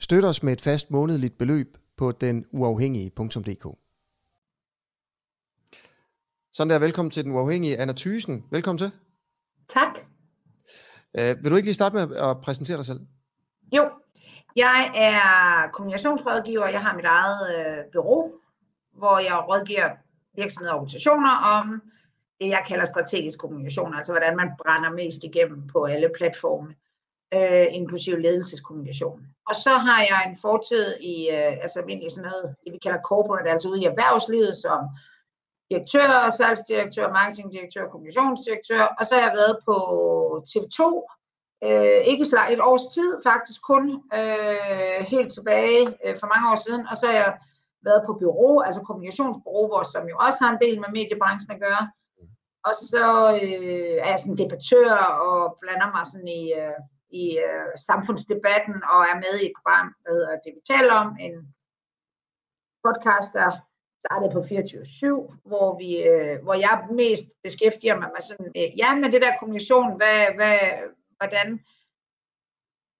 Støt os med et fast månedligt beløb på denuafhængige.dk. Sådan der, velkommen til Den Uafhængige. Anna Thysen, velkommen til. Tak. Uh, vil du ikke lige starte med at præsentere dig selv? Jo, jeg er kommunikationsrådgiver. Jeg har mit eget øh, bureau, hvor jeg rådgiver virksomheder og organisationer om det, jeg kalder strategisk kommunikation, altså hvordan man brænder mest igennem på alle platforme, øh, inklusive ledelseskommunikation. Og så har jeg en fortid i, øh, altså almindelig sådan noget, det vi kalder corporate, altså ude i erhvervslivet som direktør, salgsdirektør, marketingdirektør, kommunikationsdirektør, og så har jeg været på TV2, øh, ikke så et års tid, faktisk kun øh, helt tilbage øh, for mange år siden, og så har jeg været på bureau, altså kommunikationsbureau, hvor som jo også har en del med mediebranchen at gøre. Og så øh, er jeg sådan debattør og blander mig sådan i, øh, i øh, samfundsdebatten og er med i et program, der hedder Det vi taler om, en podcast, der startede på 24-7, hvor, vi, øh, hvor jeg mest beskæftiger mig med sådan, øh, ja, med det der kommunikation, hvad, hvad, hvordan,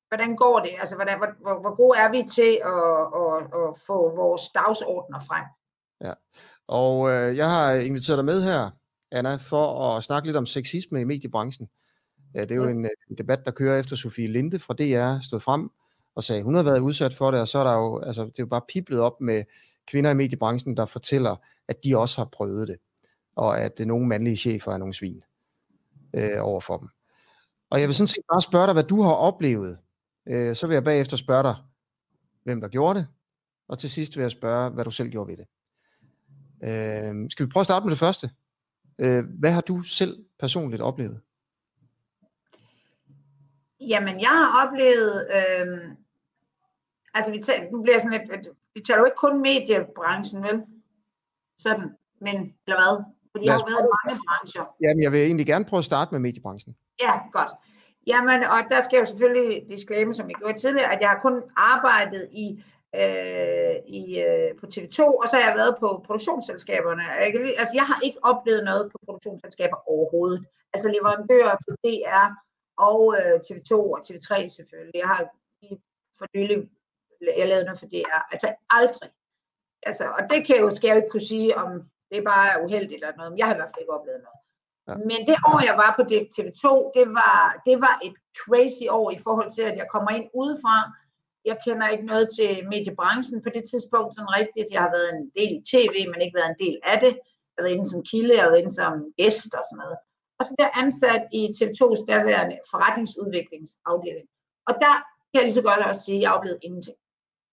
hvordan går det? Altså, hvordan, hvor, hvor, hvor gode er vi til at, at, at få vores dagsordner frem? Ja, og øh, jeg har inviteret dig med her, Anna, for at snakke lidt om sexisme i mediebranchen. Det er jo en, øh, en debat, der kører efter Sofie Linde fra DR stod frem og sagde, hun har været udsat for det, og så er der jo, altså, det er jo bare piplet op med kvinder i mediebranchen, der fortæller, at de også har prøvet det, og at det nogle mandlige chefer er nogle svin øh, over for dem. Og jeg vil sådan set bare spørge dig, hvad du har oplevet. Øh, så vil jeg bagefter spørge dig, hvem der gjorde det, og til sidst vil jeg spørge, hvad du selv gjorde ved det. Øh, skal vi prøve at starte med det første? Øh, hvad har du selv personligt oplevet? Jamen, jeg har oplevet, øh, altså vi taler, nu bliver sådan lidt, vi taler jo ikke kun mediebranchen, vel? Sådan, men, eller hvad? Fordi jeg har været i mange brancher. Jamen, jeg vil egentlig gerne prøve at starte med mediebranchen. Ja, godt. Jamen, og der skal jeg jo selvfølgelig disclaimer, som jeg gjorde tidligere, at jeg har kun arbejdet i, øh, i øh, på TV2, og så har jeg været på produktionsselskaberne. Jeg, kan, altså, jeg har ikke oplevet noget på produktionsselskaber overhovedet. Altså leverandører til DR og øh, TV2 og TV3 selvfølgelig. Jeg har for nylig jeg lavede noget for DR. Altså aldrig. Altså, og det kan jeg jo, skal jeg jo ikke kunne sige, om det er bare uheldigt eller noget, men jeg har i hvert fald ikke oplevet noget. Ja. Men det år, jeg var på TV2, det var, det var et crazy år i forhold til, at jeg kommer ind udefra. Jeg kender ikke noget til mediebranchen på det tidspunkt sådan rigtigt. Jeg har været en del i tv, men ikke været en del af det. Jeg har været inde som kilde, jeg har været inde som gæst og sådan noget. Og så der ansat i TV2's derværende forretningsudviklingsafdeling. Og der kan jeg lige så godt også sige, at jeg oplevede ingenting.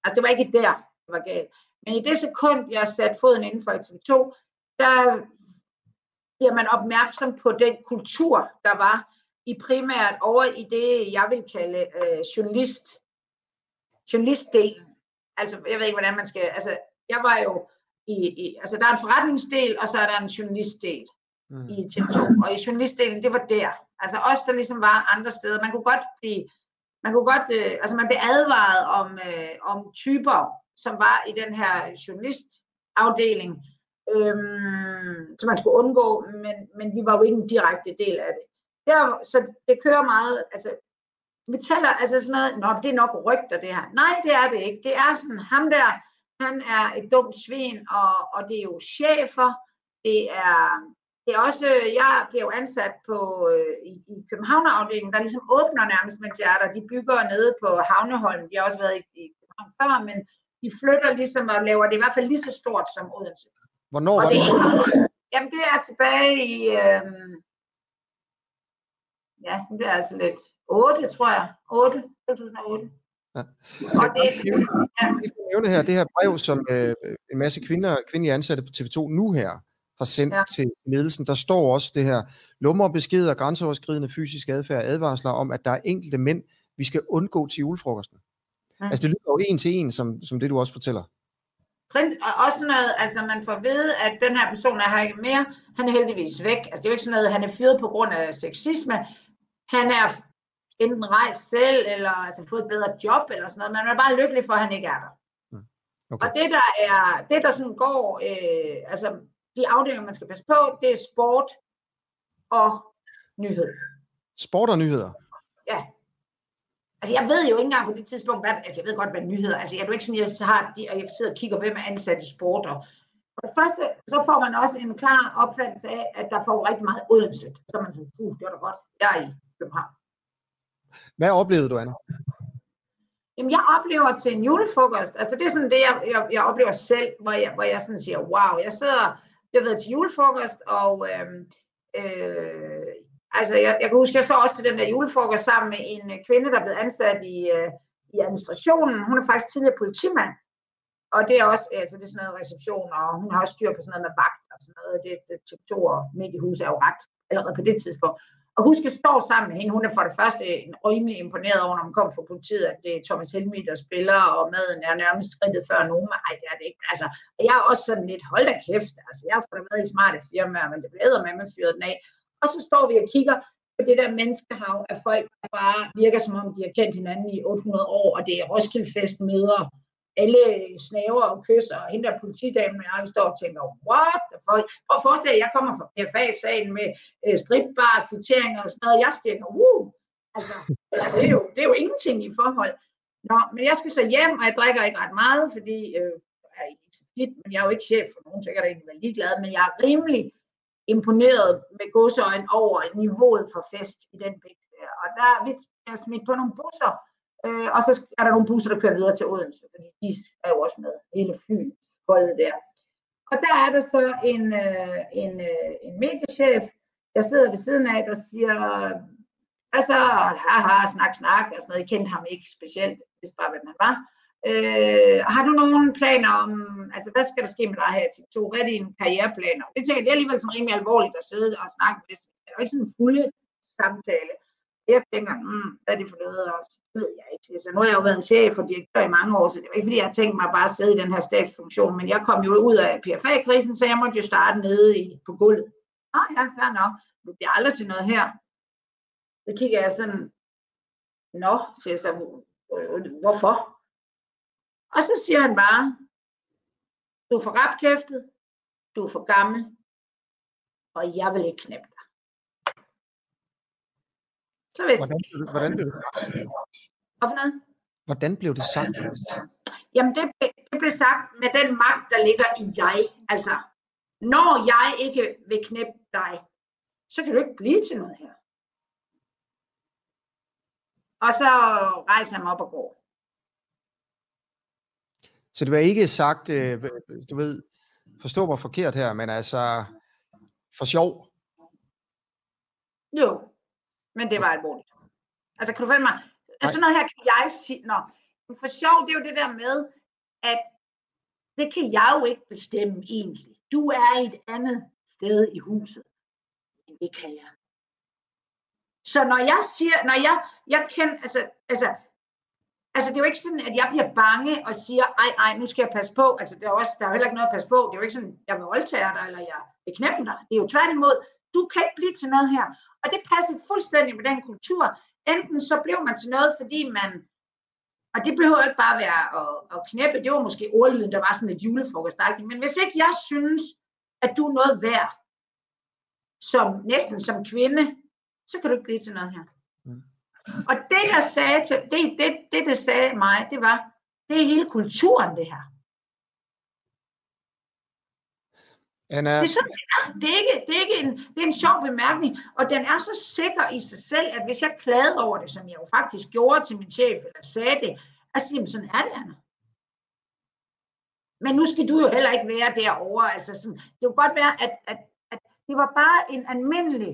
Altså det var ikke der, det var galt. Men i det sekund, jeg satte foden inden for TV2, der bliver man opmærksom på den kultur, der var i primært over i det, jeg vil kalde øh, journalist, journalistdelen. Altså, jeg ved ikke, hvordan man skal, altså, jeg var jo i, i altså, der er en forretningsdel, og så er der en journalistdel mm. i TV2. Og i journalistdelen, det var der. Altså os, der ligesom var andre steder. Man kunne godt blive, man kunne godt, øh, altså man blev advaret om, øh, om typer, som var i den her journalistafdeling, øhm, som man skulle undgå, men, men vi var jo ikke en direkte del af det. Der, så det kører meget, altså vi taler altså sådan noget, nå, det er nok rygter det her. Nej, det er det ikke. Det er sådan, ham der, han er et dumt svin, og, og det er jo chefer, det er, det er også, jeg bliver jo ansat på, øh, i, i København-afdelingen, der ligesom åbner nærmest med teater. De bygger nede på Havneholm. De har også været i, i København før, men de flytter ligesom og laver det i hvert fald lige så stort som Odense. Hvornår var det? det? Jamen det er tilbage i, øh, ja, det er altså lidt 8, tror jeg. 8, 2008. Ja. Og det, ja. nævne her, det her brev, som øh, en masse kvinder, kvindelige ansatte på TV2 nu her har sendt ja. til ledelsen, der står også det her, lummer beskeder, grænseoverskridende fysisk adfærd, advarsler om, at der er enkelte mænd, vi skal undgå til julefrokosten. Mm. Altså det lyder jo en til en, som, som det du også fortæller. Og også noget, altså man får at vide, at den her person er her ikke mere, han er heldigvis væk. Altså det er jo ikke sådan noget, han er fyret på grund af sexisme. Han er enten rejst selv, eller altså fået et bedre job, eller sådan noget. Man er bare lykkelig for, at han ikke er der. Mm. Okay. Og det der er, det der sådan går, øh, altså de afdelinger, man skal passe på, det er sport og nyhed. Sport og nyheder? Ja. Altså jeg ved jo ikke engang på det tidspunkt, hvad, altså jeg ved godt, hvad nyheder, altså jeg er jo ikke sådan, jeg har, og jeg sidder og kigger, hvem er ansat i sport, og for det første, så får man også en klar opfattelse af, at der får rigtig meget Odense. Så man sådan, puh, det var da godt, jeg er i København. Hvad oplevede du, Anna? Jamen, jeg oplever til en julefrokost, altså det er sådan det, jeg, jeg, jeg oplever selv, hvor jeg, hvor jeg sådan siger, wow, jeg sidder, jeg ved til julefrokost, og øh, øh, altså jeg, jeg kan huske, jeg står også til den der julefrokost sammen med en øh, kvinde, der er blevet ansat i, øh, i administrationen. Hun er faktisk tidligere politimand, og det er også, altså det er sådan noget reception, og hun har også styr på sådan noget med vagt og sådan noget. Det, det TV2 og Mediehus er jo ret allerede på det tidspunkt. Og husk at stå sammen med hende. Hun er for det første rimelig imponeret over, når man kommer fra politiet, at det er Thomas Helmi, der spiller, og maden er nærmest skridtet før nogen. Ej, det er det ikke. Altså, og jeg er også sådan lidt, hold da kæft. Altså, jeg har sgu da været i smarte firmaer, men det bliver med, med fyrer den af. Og så står vi og kigger på det der menneskehav af folk, der bare virker som om, de har kendt hinanden i 800 år, og det er Roskilde Fest møder alle snaver og kysser, og hende der politidamen og jeg, vi står og tænker, what the fuck? Prøv at forestille jeg kommer fra PFA-sagen med øh, stripbar, kvitteringer og sådan noget, jeg tænker, uh, altså, det, er jo, det er jo ingenting i forhold. Nå, men jeg skal så hjem, og jeg drikker ikke ret meget, fordi øh, jeg er ikke så tit, men jeg er jo ikke chef for nogen, så jeg kan da ikke være ligeglad, men jeg er rimelig imponeret med godsøjen over niveauet for fest i den bæk der. Og der er vi smidt på nogle busser, Øh, og så er der nogle busser, der kører videre til Odense, fordi de er jo også med hele Fyn holdet der. Og der er der så en, øh, en, øh, en mediechef, jeg sidder ved siden af, der siger, altså, haha, snak, snak, og sådan noget. Jeg kendte ham ikke specielt, hvis bare, hvem han var. Øh, har du nogen planer om, altså hvad skal der ske med dig her til to? Hvad er dine karriereplaner? Det tænker jeg, det er alligevel sådan rimelig alvorligt at sidde og snakke med. Det er jo ikke sådan en fulde samtale. Jeg tænker, mm, hvad er det for noget? Og så ved jeg ikke. Så nu har jeg jo været chef og direktør i mange år, så det er ikke fordi, jeg har tænkt mig bare at sidde i den her stabsfunktion, men jeg kom jo ud af PFA-krisen, så jeg måtte jo starte nede i, på gulvet. Ah ja, fair nok. Det bliver aldrig til noget her. Så kigger jeg sådan, nå, siger jeg så, hvorfor? Og så siger han bare, du er for rapkæftet, du er for gammel, og jeg vil ikke knæppe. Så vidste hvordan, hvordan blev det sagt? Noget? Hvordan blev det sagt? Jamen det, det blev sagt med den magt, der ligger i jeg. Altså, når jeg ikke vil knæppe dig, så kan du ikke blive til noget her. Og så rejser mig op og går. Så det var ikke sagt, øh, du ved, forstå mig forkert her, men altså for sjov? Jo, men det var alvorligt. Altså, kan du følge mig? Altså, sådan noget her kan jeg sige, nå, for sjov, det er jo det der med, at det kan jeg jo ikke bestemme egentlig. Du er et andet sted i huset, men det kan jeg. Så når jeg siger, når jeg, jeg kender, altså, altså, altså det er jo ikke sådan, at jeg bliver bange og siger, ej, ej, nu skal jeg passe på. Altså der er, også, der er jo heller ikke noget at passe på. Det er jo ikke sådan, jeg vil voldtage dig, eller jeg vil knæppe dig. Det er jo tværtimod, du kan ikke blive til noget her. Og det passer fuldstændig med den kultur. Enten så blev man til noget, fordi man, og det behøver ikke bare være at, at knæppe, det var måske ordlyden, der var sådan lidt julefrokostagtigt, men hvis ikke jeg synes, at du er noget værd, som næsten som kvinde, så kan du ikke blive til noget her. Mm. Og det jeg sagde til, det, det, det, det sagde mig, det var, det er hele kulturen det her. Anna... Det, er sådan, det, er. det, er ikke, det, er ikke en, det er en sjov bemærkning, og den er så sikker i sig selv, at hvis jeg klagede over det, som jeg jo faktisk gjorde til min chef, eller sagde det, altså jamen, sådan er det, Anna. Men nu skal du jo heller ikke være derovre. Altså sådan, det kunne godt være, at, at, at det var bare en almindelig,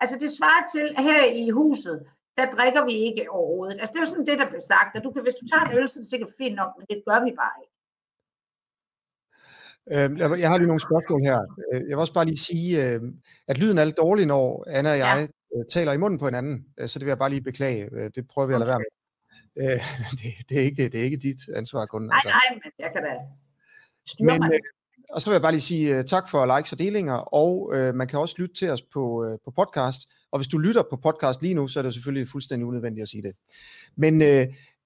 altså det svarer til, at her i huset, der drikker vi ikke overhovedet. Altså det er jo sådan det, der blev sagt, at du kan, hvis du tager en øl, så er det sikkert fint nok, men det gør vi bare ikke. Øhm, jeg har lige nogle spørgsmål her. Øh, jeg vil også bare lige sige, øh, at lyden er lidt dårlig, når Anna og jeg ja. Øh, taler i munden på hinanden, så det vil jeg bare lige beklage. Det prøver vi at lade være med. Øh, det, det, er ikke, det er ikke dit ansvar kun. Nej, altså. nej, men jeg kan da styre men, mig. Øh, og så vil jeg bare lige sige tak for likes og delinger, og man kan også lytte til os på, på podcast. Og hvis du lytter på podcast lige nu, så er det selvfølgelig fuldstændig unødvendigt at sige det. Men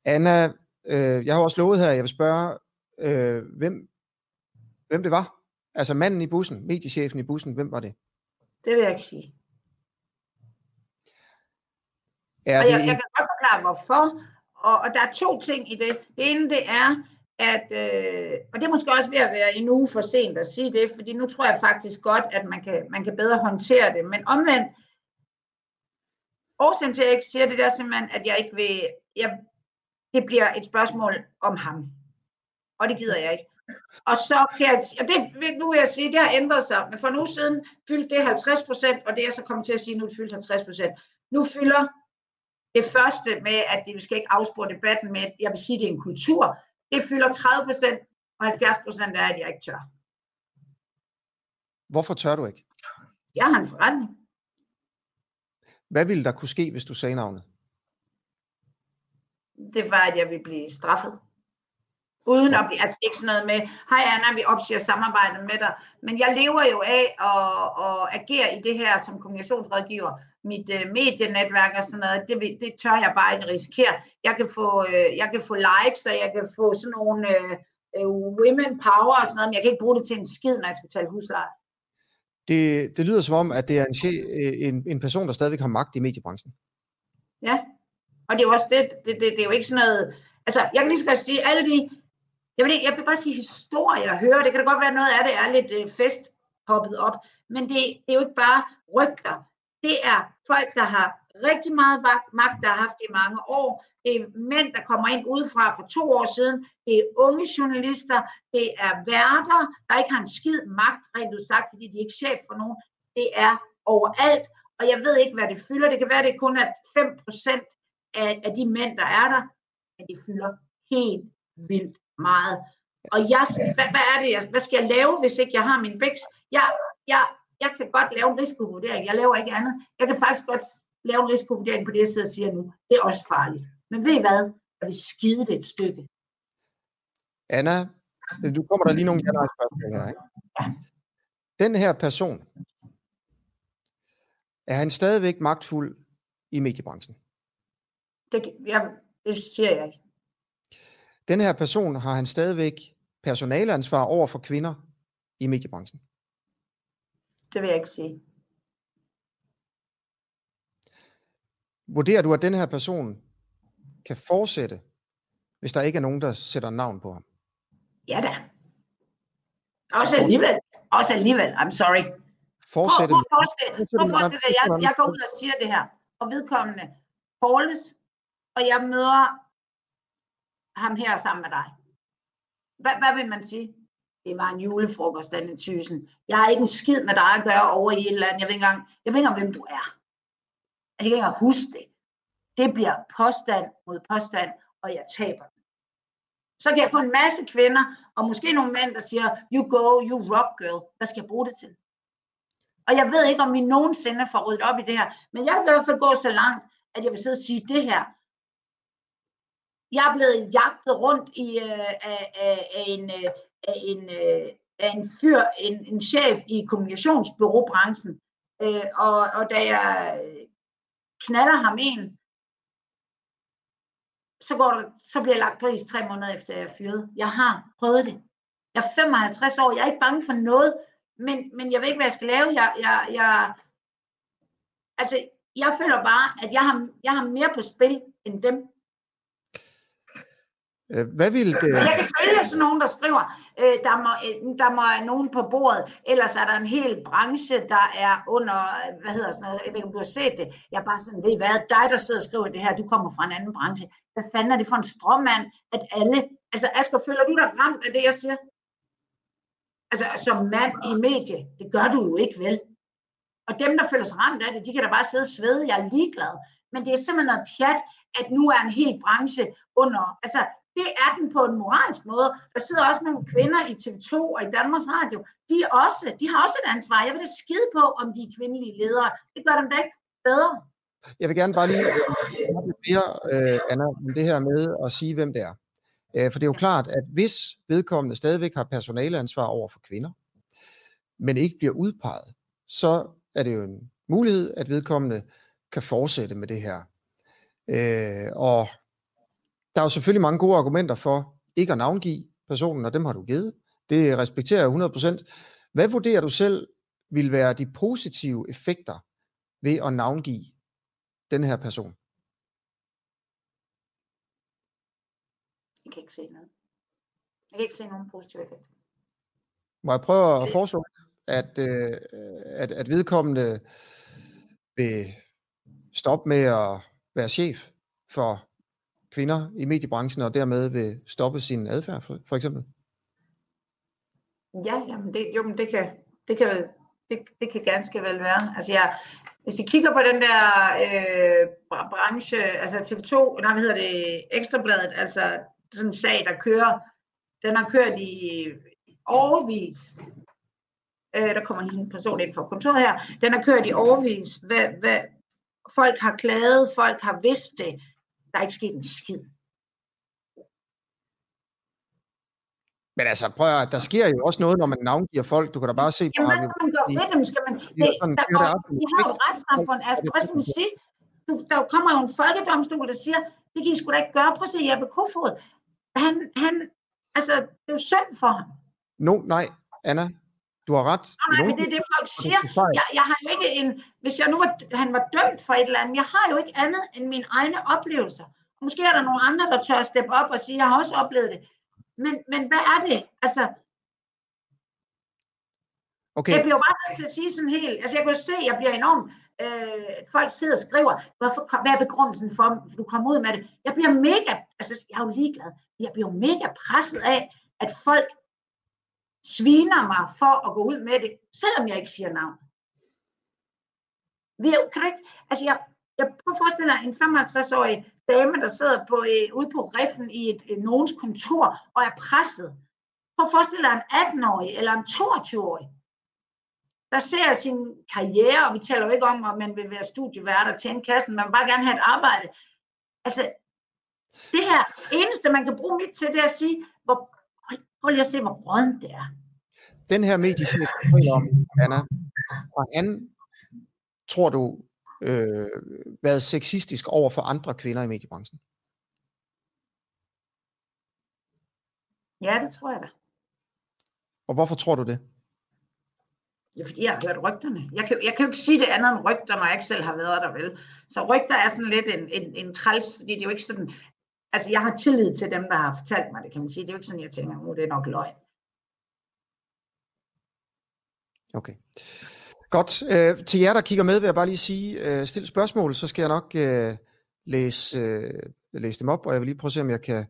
Anna, jeg har også lovet her, jeg vil spørge, uh, hvem, hvem det var. Altså manden i bussen, mediechefen i bussen, hvem var det? Det vil jeg ikke sige. Er og det jeg, jeg kan godt forklare, hvorfor. Og, og der er to ting i det. Det ene, det er, at, øh, og det er måske også ved at være en uge for sent at sige det, fordi nu tror jeg faktisk godt, at man kan, man kan bedre håndtere det. Men omvendt, årsagen til, at jeg ikke siger det, der er simpelthen, at jeg ikke vil, jeg, det bliver et spørgsmål om ham. Og det gider jeg ikke. Og så kan jeg, og det, nu vil jeg sige, det har ændret sig, men for nu siden fyldte det 50 procent, og det er så kommet til at sige, nu det fyldt 50 procent. Nu fylder det første med, at det skal ikke afspore debatten med, at jeg vil sige, at det er en kultur, det fylder 30 procent, og 70 procent er, at jeg ikke tør. Hvorfor tør du ikke? Jeg har en forretning. Hvad ville der kunne ske, hvis du sagde navnet? Det var, at jeg ville blive straffet. Uden at blive, altså ikke sådan noget med, hej Anna, vi opsiger samarbejdet med dig. Men jeg lever jo af at, at agere i det her som kommunikationsrådgiver. Mit uh, medienetværk og sådan noget, det, det tør jeg bare ikke risikere. Jeg kan få, uh, jeg kan få likes, og jeg kan få sådan nogle uh, uh, women power og sådan noget, men jeg kan ikke bruge det til en skid, når jeg skal betale husleje. Det, det lyder som om, at det er en, en, en person, der stadigvæk har magt i mediebranchen. Ja, og det er jo også det, det, det, det er jo ikke sådan noget, altså jeg kan lige så godt sige, alle de jeg vil, jeg vil bare sige historier, at høre. Det kan da godt være, noget af det er lidt øh, fest poppet op. Men det, det er jo ikke bare rygter. Det er folk, der har rigtig meget magt, der har haft i mange år. Det er mænd, der kommer ind udefra for to år siden. Det er unge journalister. Det er værter, der ikke har en skid magt, rent udsagt, fordi de er ikke chef for nogen. Det er overalt. Og jeg ved ikke, hvad det fylder. Det kan være, det kun er 5% af, af de mænd, der er der. Men det fylder helt vildt meget. Og jeg, hvad, hvad er det, jeg, hvad skal jeg lave, hvis ikke jeg har min vækst? Jeg, jeg, jeg kan godt lave en risikovurdering, jeg laver ikke andet. Jeg kan faktisk godt lave en risikovurdering på det, jeg sidder og siger nu. Det er også farligt. Men ved I hvad? Jeg vil skide det et stykke. Anna, du kommer der lige nogle ja spørgsmål her. Ikke? Ja. Den her person, er han stadigvæk magtfuld i mediebranchen? Det, jeg, det siger jeg ikke. Den her person har han stadigvæk personaleansvar over for kvinder i mediebranchen. Det vil jeg ikke sige. Vurderer du, at den her person kan fortsætte, hvis der ikke er nogen, der sætter navn på ham? Ja da. Også alligevel. Også alligevel. I'm sorry. Fortsætte. Prøv, prøv, forestille, prøv forestille jeg, jeg går ud og siger det her, og vedkommende calles, og jeg møder ham her sammen med dig. Hvad, hvad vil man sige? Det var en julefrokost, den tysen. Jeg har ikke en skid med dig at gøre over i et eller andet. Jeg ved ikke engang, jeg ved ikke engang hvem du er. Altså, jeg kan ikke engang huske det. Det bliver påstand mod påstand, og jeg taber den. Så kan jeg få en masse kvinder, og måske nogle mænd, der siger, you go, you rock girl. Hvad skal jeg bruge det til? Og jeg ved ikke, om vi nogensinde får ryddet op i det her, men jeg vil i hvert fald gå så langt, at jeg vil sidde og sige det her. Jeg er blevet jagtet rundt i, øh, af, af, af, en, øh, af, en, øh, af en fyr, en, en chef i kommunikationsbyråbranchen. Øh, og, og da jeg øh, knaller ham en, så, går der, så bliver jeg lagt på is tre måneder efter jeg er fyret. Jeg har prøvet det. Jeg er 55 år, jeg er ikke bange for noget, men, men jeg ved ikke, hvad jeg skal lave. Jeg, jeg, jeg, altså, jeg føler bare, at jeg har, jeg har mere på spil end dem. Øh, hvad vil det... Jeg kan følge sådan nogen, der skriver, øh, der, må, øh, der må nogen på bordet, ellers er der en hel branche, der er under, hvad hedder sådan noget, jeg ved ikke, om du har set det. Jeg er bare sådan, ved hvad, dig, der sidder og skriver det her, du kommer fra en anden branche. Hvad fanden er det for en stråmand, at alle... Altså, Asger, føler du dig ramt af det, jeg siger? Altså, som mand i medie, det gør du jo ikke, vel? Og dem, der føler sig ramt af det, de kan da bare sidde og svede, jeg er ligeglad. Men det er simpelthen noget pjat, at nu er en hel branche under... Altså, det er den på en moralsk måde. Der sidder også nogle kvinder i TV2 og i Danmarks Radio. De, er også, de har også et ansvar. Jeg vil da skide på, om de er kvindelige ledere. Det gør dem da ikke bedre. Jeg vil gerne bare lige mere, øh, Anna, om det her med at sige, hvem det er. Øh, for det er jo klart, at hvis vedkommende stadigvæk har personaleansvar over for kvinder, men ikke bliver udpeget, så er det jo en mulighed, at vedkommende kan fortsætte med det her. Øh, og der er jo selvfølgelig mange gode argumenter for ikke at navngive personen, og dem har du givet. Det respekterer jeg 100%. Hvad vurderer du selv vil være de positive effekter ved at navngive den her person? Jeg kan ikke se noget. Jeg kan ikke se nogen positive effekter. Må jeg prøve at foreslå, at, øh, at, at vedkommende vil stoppe med at være chef for kvinder i mediebranchen, og dermed vil stoppe sin adfærd, for, for eksempel? Ja, jamen det, jo, men det kan, det kan, det, det kan ganske vel være. Altså jeg, hvis I kigger på den der øh, branche, altså TV2, nej, hvad hedder det, Ekstrabladet, altså sådan en sag, der kører, den har kørt i overvis. Øh, der kommer lige en person ind fra kontoret her. Den har kørt i overvis. Hvad, hvad, folk har klaget, folk har vidst det. Der er ikke sket en skid. Men altså, prøv at, der sker jo også noget, når man navngiver folk. Du kan da bare se på Jamen, hvad skal man gøre ved dem? Skal man, det, der går, vi har jo et retssamfund. Altså, hvad skal man sige? Du, der kommer jo en folkedomstol, der siger, det kan I sgu da ikke gøre. Prøv at se Jeppe Kofod. Han, han, altså, det er jo synd for ham. No, nej, Anna, du har ret. Nej, nej, men det er det, folk siger. Jeg, jeg har jo ikke en, hvis jeg nu var, han var dømt for et eller andet, jeg har jo ikke andet end mine egne oplevelser. Måske er der nogle andre, der tør at steppe op og sige, jeg har også oplevet det. Men, men hvad er det? Altså, okay. jeg bliver jo bare nødt til at sige sådan helt, altså jeg kan jo se, jeg bliver enormt, øh, folk sidder og skriver, hvorfor, hvad er begrundelsen for, at du kommer ud med det? Jeg bliver mega, altså jeg er jo ligeglad, jeg bliver jo mega presset af, at folk sviner mig for at gå ud med det, selvom jeg ikke siger navn. Vi er, kan du ikke, altså jeg, jeg prøver at forestille dig en 55-årig dame, der sidder på, øh, ude på riffen i et, øh, nogens kontor og er presset. Prøv at forestille dig en 18-årig eller en 22-årig, der ser sin karriere, og vi taler jo ikke om, at man vil være studievært og tjene kassen, man vil bare gerne have et arbejde. Altså, det her eneste, man kan bruge mit til, det er at sige, hvor, prøv lige at se, hvor grønt det er. Den her mediechef, du om, Anna, og han, tror du, øh, været sexistisk over for andre kvinder i mediebranchen? Ja, det tror jeg da. Og hvorfor tror du det? Ja, fordi jeg har hørt rygterne. Jeg kan, jeg kan jo ikke sige det andet end rygter, når jeg ikke selv har været der vel. Så rygter er sådan lidt en, en, en træls, fordi det er jo ikke sådan... Altså, jeg har tillid til dem, der har fortalt mig det, kan man sige. Det er jo ikke sådan, jeg tænker, nu det er nok løgn. Okay. Godt. Øh, til jer, der kigger med, vil jeg bare lige sige, øh, stil spørgsmål, så skal jeg nok øh, læse, øh, læse dem op, og jeg vil lige prøve at se, om jeg kan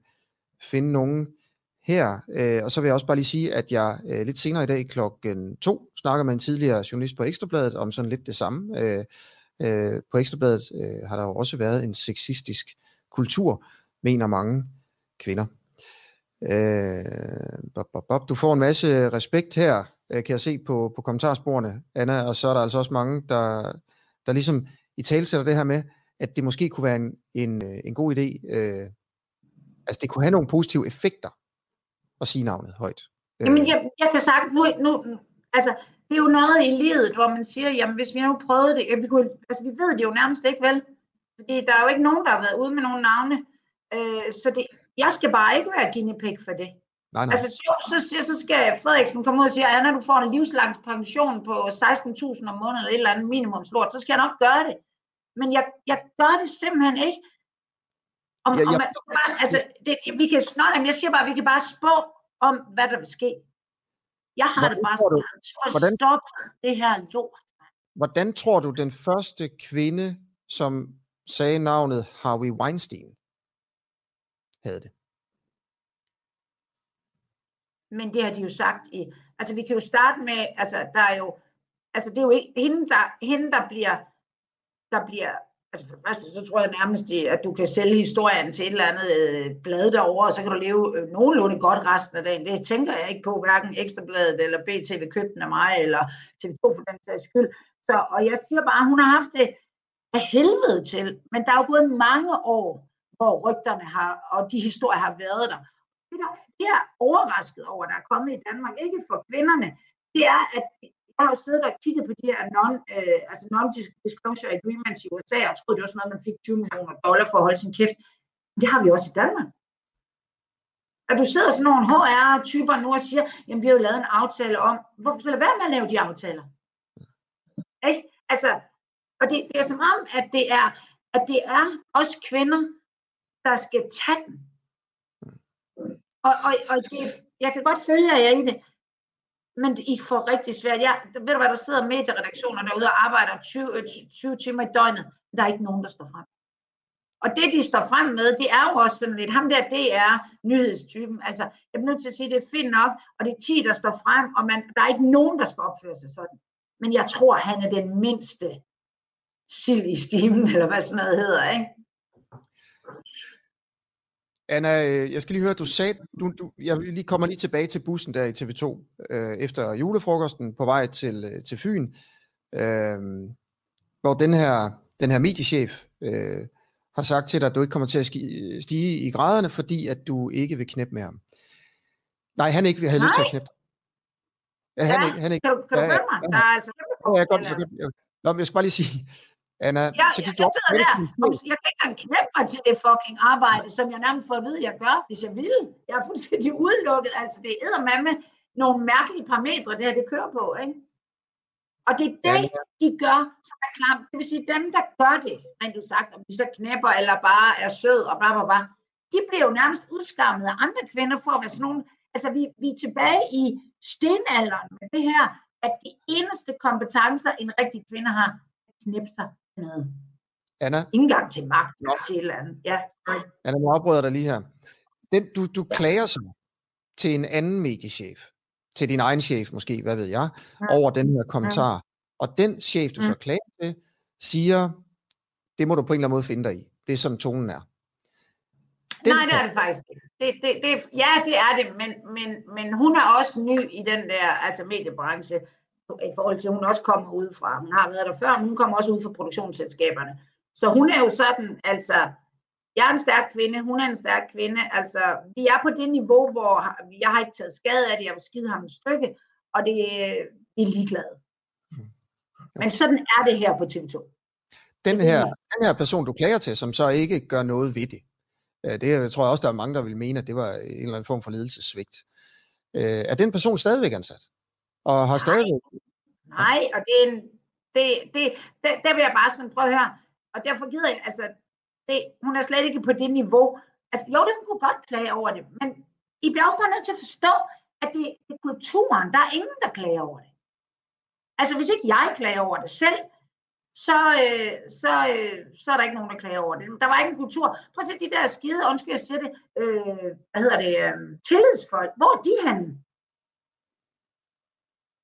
finde nogen her. Øh, og så vil jeg også bare lige sige, at jeg øh, lidt senere i dag klokken to snakker med en tidligere journalist på Ekstrabladet om sådan lidt det samme. Øh, øh, på Ekstrabladet øh, har der jo også været en sexistisk kultur, mener mange kvinder. Øh, bop, bop, bop. Du får en masse respekt her øh, kan jeg se på, på kommentarsporene, Anna, og så er der altså også mange, der, der ligesom i talsætter det her med, at det måske kunne være en, en, øh, en god idé, øh, altså det kunne have nogle positive effekter at sige navnet højt. Øh. Jamen jeg, jeg kan sagt, nu, nu, altså det er jo noget i livet, hvor man siger, jamen hvis vi nu prøvede det, vi, kunne, altså vi ved det jo nærmest ikke vel, fordi der er jo ikke nogen, der har været ude med nogle navne, øh, så det, jeg skal bare ikke være guinea pig for det. Nej, nej. Altså, så, så, så skal Frederiksen komme ud og sige, Anna, du får en livslang pension på 16.000 om måneden, eller et eller andet minimumslort, så skal jeg nok gøre det. Men jeg, jeg gør det simpelthen ikke. Om, ja, ja. om bare, altså, det, vi kan snart, jeg siger bare, vi kan bare spå om, hvad der vil ske. Jeg har hvordan det bare sådan, at hvordan, stoppe det her lort. Hvordan tror du, den første kvinde, som sagde navnet Harvey Weinstein, havde det? Men det har de jo sagt i, altså vi kan jo starte med, altså der er jo, altså det er jo ikke hende, der, hende, der bliver, der bliver, altså for det første, så tror jeg nærmest, at du kan sælge historien til et eller andet øh, blad derovre, og så kan du leve øh, nogenlunde godt resten af dagen. Det tænker jeg ikke på, hverken Ekstrabladet eller BTV købten af mig, eller TV2 for den sags skyld. Så, og jeg siger bare, hun har haft det af helvede til. Men der er jo gået mange år, hvor rygterne har, og de historier har været der tænker, det er overrasket over, der er kommet i Danmark, ikke for kvinderne, det er, at jeg har jo siddet og kigget på de her non, øh, altså non-disclosure agreements i USA, og troede, det var sådan noget, man fik 20 millioner dollar for at holde sin kæft. Men det har vi også i Danmark. Og du sidder sådan nogle HR-typer nu og siger, jamen vi har jo lavet en aftale om, hvorfor skal være med at lave de aftaler? Ikke? Altså, og det, det er som om, at det er, at det er os kvinder, der skal tage den. Og, og, og det, jeg kan godt følge jer i det, men I får rigtig svært. Jeg, ved du hvad, der sidder medieredaktioner derude og arbejder 20, 20 øh, timer i døgnet. Der er ikke nogen, der står frem. Og det, de står frem med, det er jo også sådan lidt, ham der, det er nyhedstypen. Altså, jeg bliver nødt til at sige, det er fint nok, og det er 10, der står frem, og man, der er ikke nogen, der skal opføre sig sådan. Men jeg tror, han er den mindste sild i stimen, eller hvad sådan noget hedder, ikke? Anna, øh, jeg skal lige høre, du sagde, du, du, jeg lige kommer lige tilbage til bussen der i TV2, øh, efter julefrokosten på vej til, øh, til Fyn, øh, hvor den her, den her mediechef øh, har sagt til dig, at du ikke kommer til at stige i graderne, fordi at du ikke vil knæppe med ham. Nej, han ikke vil have Nej. lyst til at knæppe. Ja, han ja, ikke, han ikke. Kan du, kan du ja, ja, mig? Der er altså ja, jeg, godt, jeg, godt, jeg, Nå, jeg skal bare lige sige, Anna, ja, så jeg, jeg sidder der, jeg kan ikke engang knæppe mig til det fucking arbejde, som jeg nærmest får at vide, jeg gør, hvis jeg vil. Jeg er fuldstændig udelukket. Altså, det er med nogle mærkelige parametre, det her, det kører på, ikke? Og det er det, ja, ja. de gør, som er klam. Det vil sige, dem, der gør det, rent du sagt, om de så knæpper eller bare er sød og bla bla bla, de bliver jo nærmest udskammet af andre kvinder for at være sådan nogle, altså vi, vi er tilbage i stenalderen med det her, at de eneste kompetencer, en rigtig kvinde har, er knæppe sig noget. Anna? Indgang til magt eller til et eller andet. Ja. Anna, nu afbryder dig lige her. Den, du, du klager sig til en anden mediechef til din egen chef måske, hvad ved jeg, ja. over den her kommentar. Ja. Og den chef, du ja. så klager til, siger, det må du på en eller anden måde finde dig i. Det er sådan tonen er. Den Nej, det er det faktisk ikke. Det, det, det, ja, det er det, men, men, men hun er også ny i den der altså mediebranche, i forhold til, at hun også kommer ud fra, hun har været der før, men hun kommer også ud fra produktionsselskaberne. Så hun er jo sådan, altså, jeg er en stærk kvinde, hun er en stærk kvinde. Altså, vi er på det niveau, hvor jeg har ikke taget skade af det, jeg vil skide ham et stykke, og det, det er ligeglade. Mm. Men sådan er det her på TV2. Den her, den her person, du klager til, som så ikke gør noget ved det, øh, det tror jeg også, der er mange, der vil mene, at det var en eller anden form for ledelsesvigt. Øh, er den person stadigvæk ansat? Og har stadigvæk... Nej, og det er en, det, det, det, der vil jeg bare sådan prøve her, og derfor gider jeg, altså det, hun er slet ikke på det niveau. Altså, jo, det hun kunne godt klage over det, men I bliver også bare nødt til at forstå, at det, det er kulturen. Der er ingen, der klager over det. Altså, hvis ikke jeg klager over det selv, så, øh, så, øh, så er der ikke nogen, der klager over det. Der var ikke en kultur. Prøv at se de der skide, undskyld, jeg sætte, øh, hvad hedder det, øh, tillidsfolk. Hvor er de henne?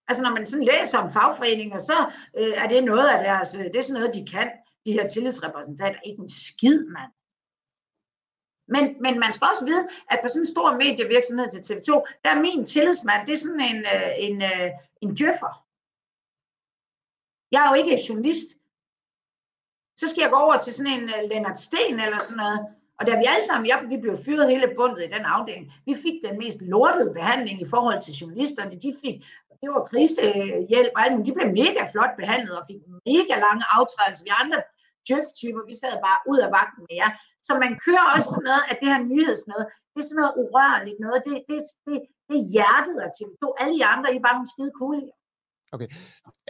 Altså når man sådan læser om fagforeninger, så øh, er det noget af deres, øh, det er sådan noget, de kan de her tillidsrepræsentanter ikke en skid, mand. Men, men man skal også vide, at på sådan en stor medievirksomhed til TV2, der er min tillidsmand, det er sådan en, øh, en, øh, en djøffer. Jeg er jo ikke journalist. Så skal jeg gå over til sådan en øh, Lennart Sten eller sådan noget. Og da vi alle sammen, ja, vi blev fyret hele bundet i den afdeling, vi fik den mest lortede behandling i forhold til journalisterne. De fik, det var krisehjælp og alt, men de blev mega flot behandlet og fik mega lange aftrædelser. Vi andre Jeff-typer, vi sad bare ud af vagten med jer. Så man kører også sådan noget af det her nyhedsnøde. Det er sådan noget urørligt noget. Det, det, det, det er hjertet af TV2. Alle de andre, I er bare nogle skide cool. Okay.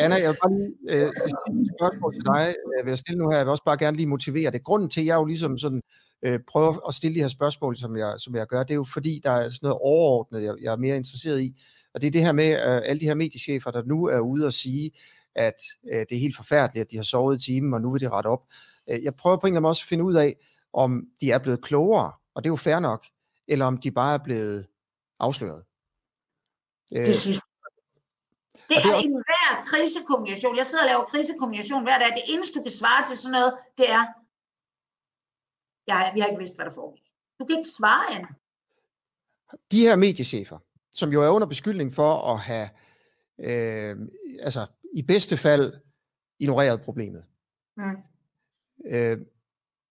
Anna, jeg vil bare lige, øh, det sidste spørgsmål til dig, jeg øh, vil jeg stille nu her, jeg vil også bare gerne lige motivere det. Grunden til, at jeg jo ligesom sådan, øh, prøver at stille de her spørgsmål, som jeg, som jeg gør, det er jo fordi, der er sådan noget overordnet, jeg, jeg er mere interesseret i. Og det er det her med øh, alle de her mediechefer, der nu er ude og sige, at øh, det er helt forfærdeligt, at de har sovet i timen, og nu vil de rette op. Øh, jeg prøver på en eller anden måde også at finde ud af, om de er blevet klogere, og det er jo fair nok, eller om de bare er blevet afsløret. Øh, det sidste. Det, det er, er en hver krisekommunikation. Jeg sidder og laver krisekommunikation hver dag. Det eneste, du kan svare til sådan noget, det er, jeg, vi har ikke vidst, hvad der foregik. Du kan ikke svare, Anna. De her mediechefer, som jo er under beskyldning for at have øh, altså i bedste fald ignoreret problemet. Mm. Øh,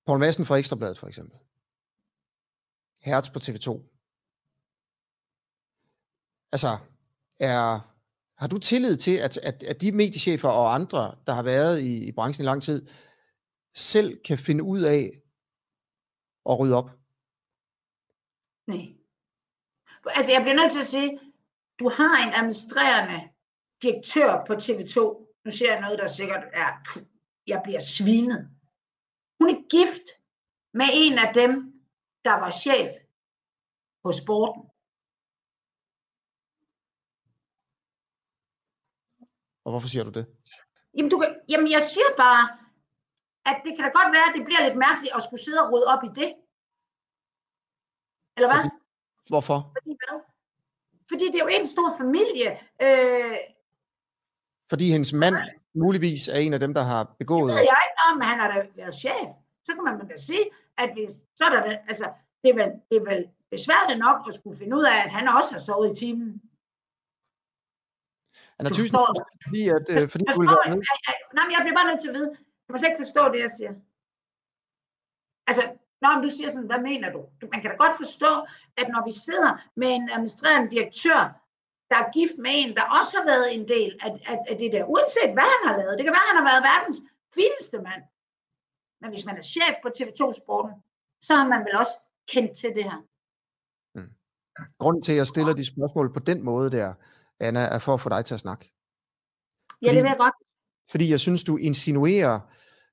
Poul Madsen fra Ekstrabladet for eksempel. Hertz på TV2. Altså, er, har du tillid til, at, at, at de mediechefer og andre, der har været i, i branchen i lang tid, selv kan finde ud af at rydde op? Nej. Altså, jeg bliver nødt til at sige, du har en administrerende direktør på TV2. Nu ser jeg noget, der sikkert er, jeg bliver svinet. Hun er gift med en af dem, der var chef på sporten. Og hvorfor siger du det? Jamen, du kan, jamen jeg siger bare, at det kan da godt være, at det bliver lidt mærkeligt at skulle sidde og rydde op i det. Eller hvad? Fordi, hvorfor? Fordi hvad? Fordi det er jo en stor familie. Øh, fordi hendes mand muligvis er en af dem, der har begået... Det ved jeg ikke om, han har da været chef. Så kan man da sige, at hvis, så er der, altså, det er, vel, det er vel besværligt nok at skulle finde ud af, at han også har sovet i timen. Han er tysen, fordi, at, øh, fordi vil være med. Nej, men jeg bliver bare nødt til at vide, du må slet ikke forstå det, jeg siger. Altså, når du siger sådan, hvad mener du? Man kan da godt forstå, at når vi sidder med en administrerende direktør, der er gift med en, der også har været en del af, af, af det der, uanset hvad han har lavet. Det kan være, at han har været verdens fineste mand. Men hvis man er chef på TV2-sporten, så har man vel også kendt til det her. Mm. Grunden til, at jeg stiller de spørgsmål på den måde der, Anna, er for at få dig til at snakke. Fordi, ja, det vil jeg godt. Fordi jeg synes, du insinuerer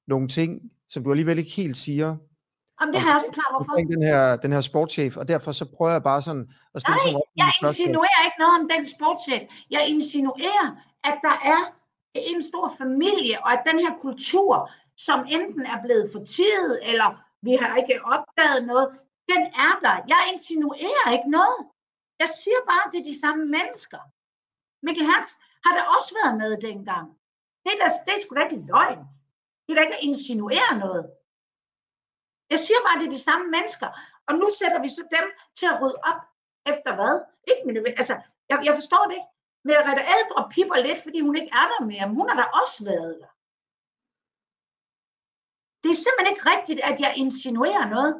nogle ting, som du alligevel ikke helt siger, Jamen, det har jeg også forklaret, hvorfor. Den her, den her sportschef, og derfor så prøver jeg bare sådan at stille Nej, sådan jeg insinuerer ikke noget om den sportschef. Jeg insinuerer, at der er en stor familie, og at den her kultur, som enten er blevet fortidet, eller vi har ikke opdaget noget, den er der. Jeg insinuerer ikke noget. Jeg siger bare, at det er de samme mennesker. Mikkel Hans har da også været med dengang. Det er, da, det er sgu da ikke løgn. Det er da ikke at insinuere noget. Jeg siger bare, at det er de samme mennesker. Og nu sætter vi så dem til at rydde op efter hvad? Ikke mine, altså, jeg, jeg forstår det ikke. Merete ældre pipper lidt, fordi hun ikke er der mere, men hun har da også været der. Det er simpelthen ikke rigtigt, at jeg insinuerer noget.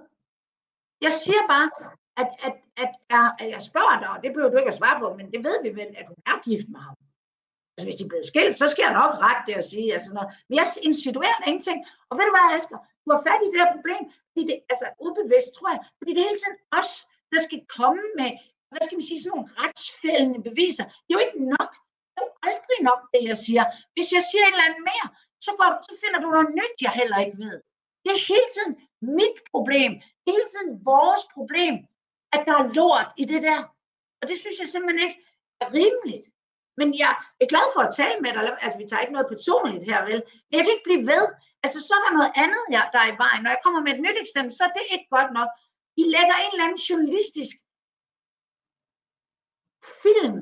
Jeg siger bare, at, at, at, at, at jeg spørger dig, og det behøver du ikke at svare på, men det ved vi vel, at hun er gift med ham. Altså hvis de er blevet skilt, så skal jeg nok ret det at sige. Altså når, Men jeg insinuerer ingenting. Og ved du hvad, Asger? Du har fat i det her problem, fordi det, altså ubevidst, tror jeg, fordi det er hele tiden os, der skal komme med, hvad skal man sige, sådan nogle retsfældende beviser. Det er jo ikke nok. Det er jo aldrig nok, det jeg siger. Hvis jeg siger et eller andet mere, så, går, så finder du noget nyt, jeg heller ikke ved. Det er hele tiden mit problem, hele tiden vores problem, at der er lort i det der. Og det synes jeg simpelthen ikke er rimeligt. Men jeg er glad for at tale med dig. Altså, vi tager ikke noget personligt her, vel? Men jeg kan ikke blive ved. Altså, så er der noget andet, jeg, der er i vejen. Når jeg kommer med et nyt eksempel, så er det ikke godt nok. I lægger en eller anden journalistisk film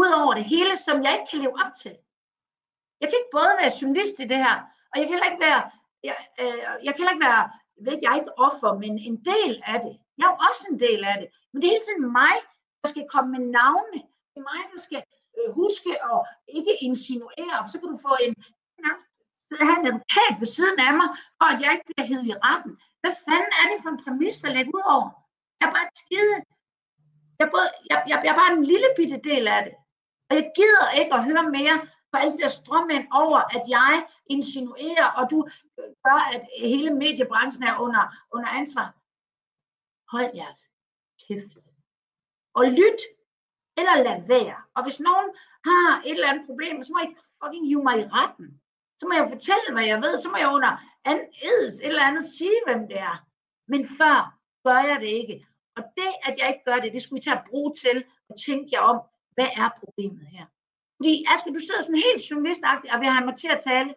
ud over det hele, som jeg ikke kan leve op til. Jeg kan ikke både være journalist i det her, og jeg kan heller ikke være, jeg, øh, jeg kan heller ikke være, ved jeg ikke offer, men en del af det. Jeg er jo også en del af det. Men det er hele tiden mig, der skal komme med navne. Det er mig, der skal øh, huske at ikke insinuere, for så kan du få en, have en advokat ved siden af mig, for at jeg ikke bliver hævet i retten. Hvad fanden er det for en præmis at lægge ud over? Jeg er bare skide. Jeg er, både, jeg, jeg, jeg er bare en lille bitte del af det. Og jeg gider ikke at høre mere på alle de der strømmænd over, at jeg insinuerer, og du gør, at hele mediebranchen er under, under ansvar. Hold jeres kæft. Og lyt eller lad være. Og hvis nogen har et eller andet problem, så må I fucking hive mig i retten. Så må jeg fortælle, hvad jeg ved. Så må jeg under edes et eller andet sige, hvem det er. Men før gør jeg det ikke. Og det, at jeg ikke gør det, det skulle I tage at bruge til at tænke jer om, hvad er problemet her? Fordi Aske, du sidder sådan helt journalistagtigt og vil have mig til at tale.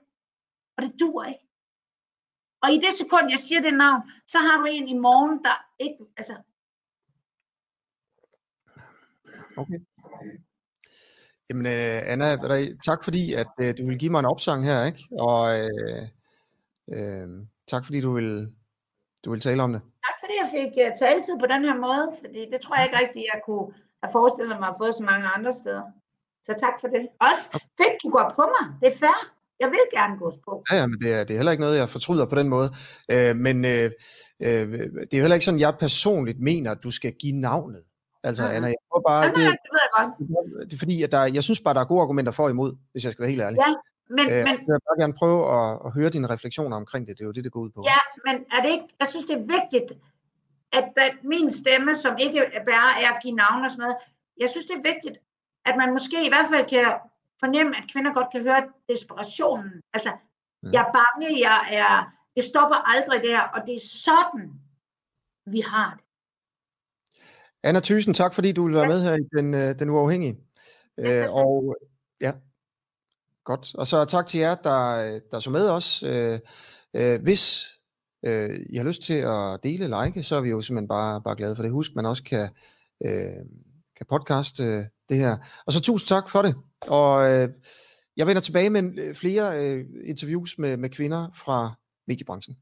Og det dur ikke. Og i det sekund, jeg siger det navn, så har du en i morgen, der ikke, altså, Okay. Jamen, uh, Anna, tak fordi, at uh, du vil give mig en opsang her, ikke? Og uh, uh, tak fordi, du vil, du vil tale om det. Tak fordi jeg fik uh, taletid på den her måde, fordi det tror jeg ikke rigtigt, jeg kunne have forestillet mig at få så mange andre steder. Så tak for det. Også fedt, du går på mig. Det er fair. Jeg vil gerne gås på. Ja, ja men det er, det er heller ikke noget, jeg fortryder på den måde. Øh, men øh, øh, det er heller ikke sådan, jeg personligt mener, at du skal give navnet. Altså. Anna, jeg tror bare, det, det ved jeg godt. det er fordi, at der, jeg synes bare, der er gode argumenter for og imod, hvis jeg skal være helt ærlig. Ja, men, Øh, men, jeg vil bare gerne prøve at, at høre dine refleksioner omkring det. Det er jo det, det går ud på. ja, men er det ikke, jeg synes, det er vigtigt, at der, min stemme, som ikke bare er at give navn og sådan noget, jeg synes, det er vigtigt, at man måske i hvert fald kan fornemme, at kvinder godt kan høre desperationen. Altså, Mm. jeg er bange, jeg er, det stopper aldrig der, og det er sådan, vi har det. Anna Thyssen, tak fordi du vil være med her i Den, øh, den Uafhængige. Øh, og ja, godt. Og så tak til jer, der, der så med os. Øh, øh, hvis øh, I har lyst til at dele, like, så er vi jo simpelthen bare, bare glade for det. Husk, man også kan, øh, kan podcaste øh, det her. Og så tusind tak for det. Og øh, jeg vender tilbage med øh, flere øh, interviews med, med kvinder fra mediebranchen.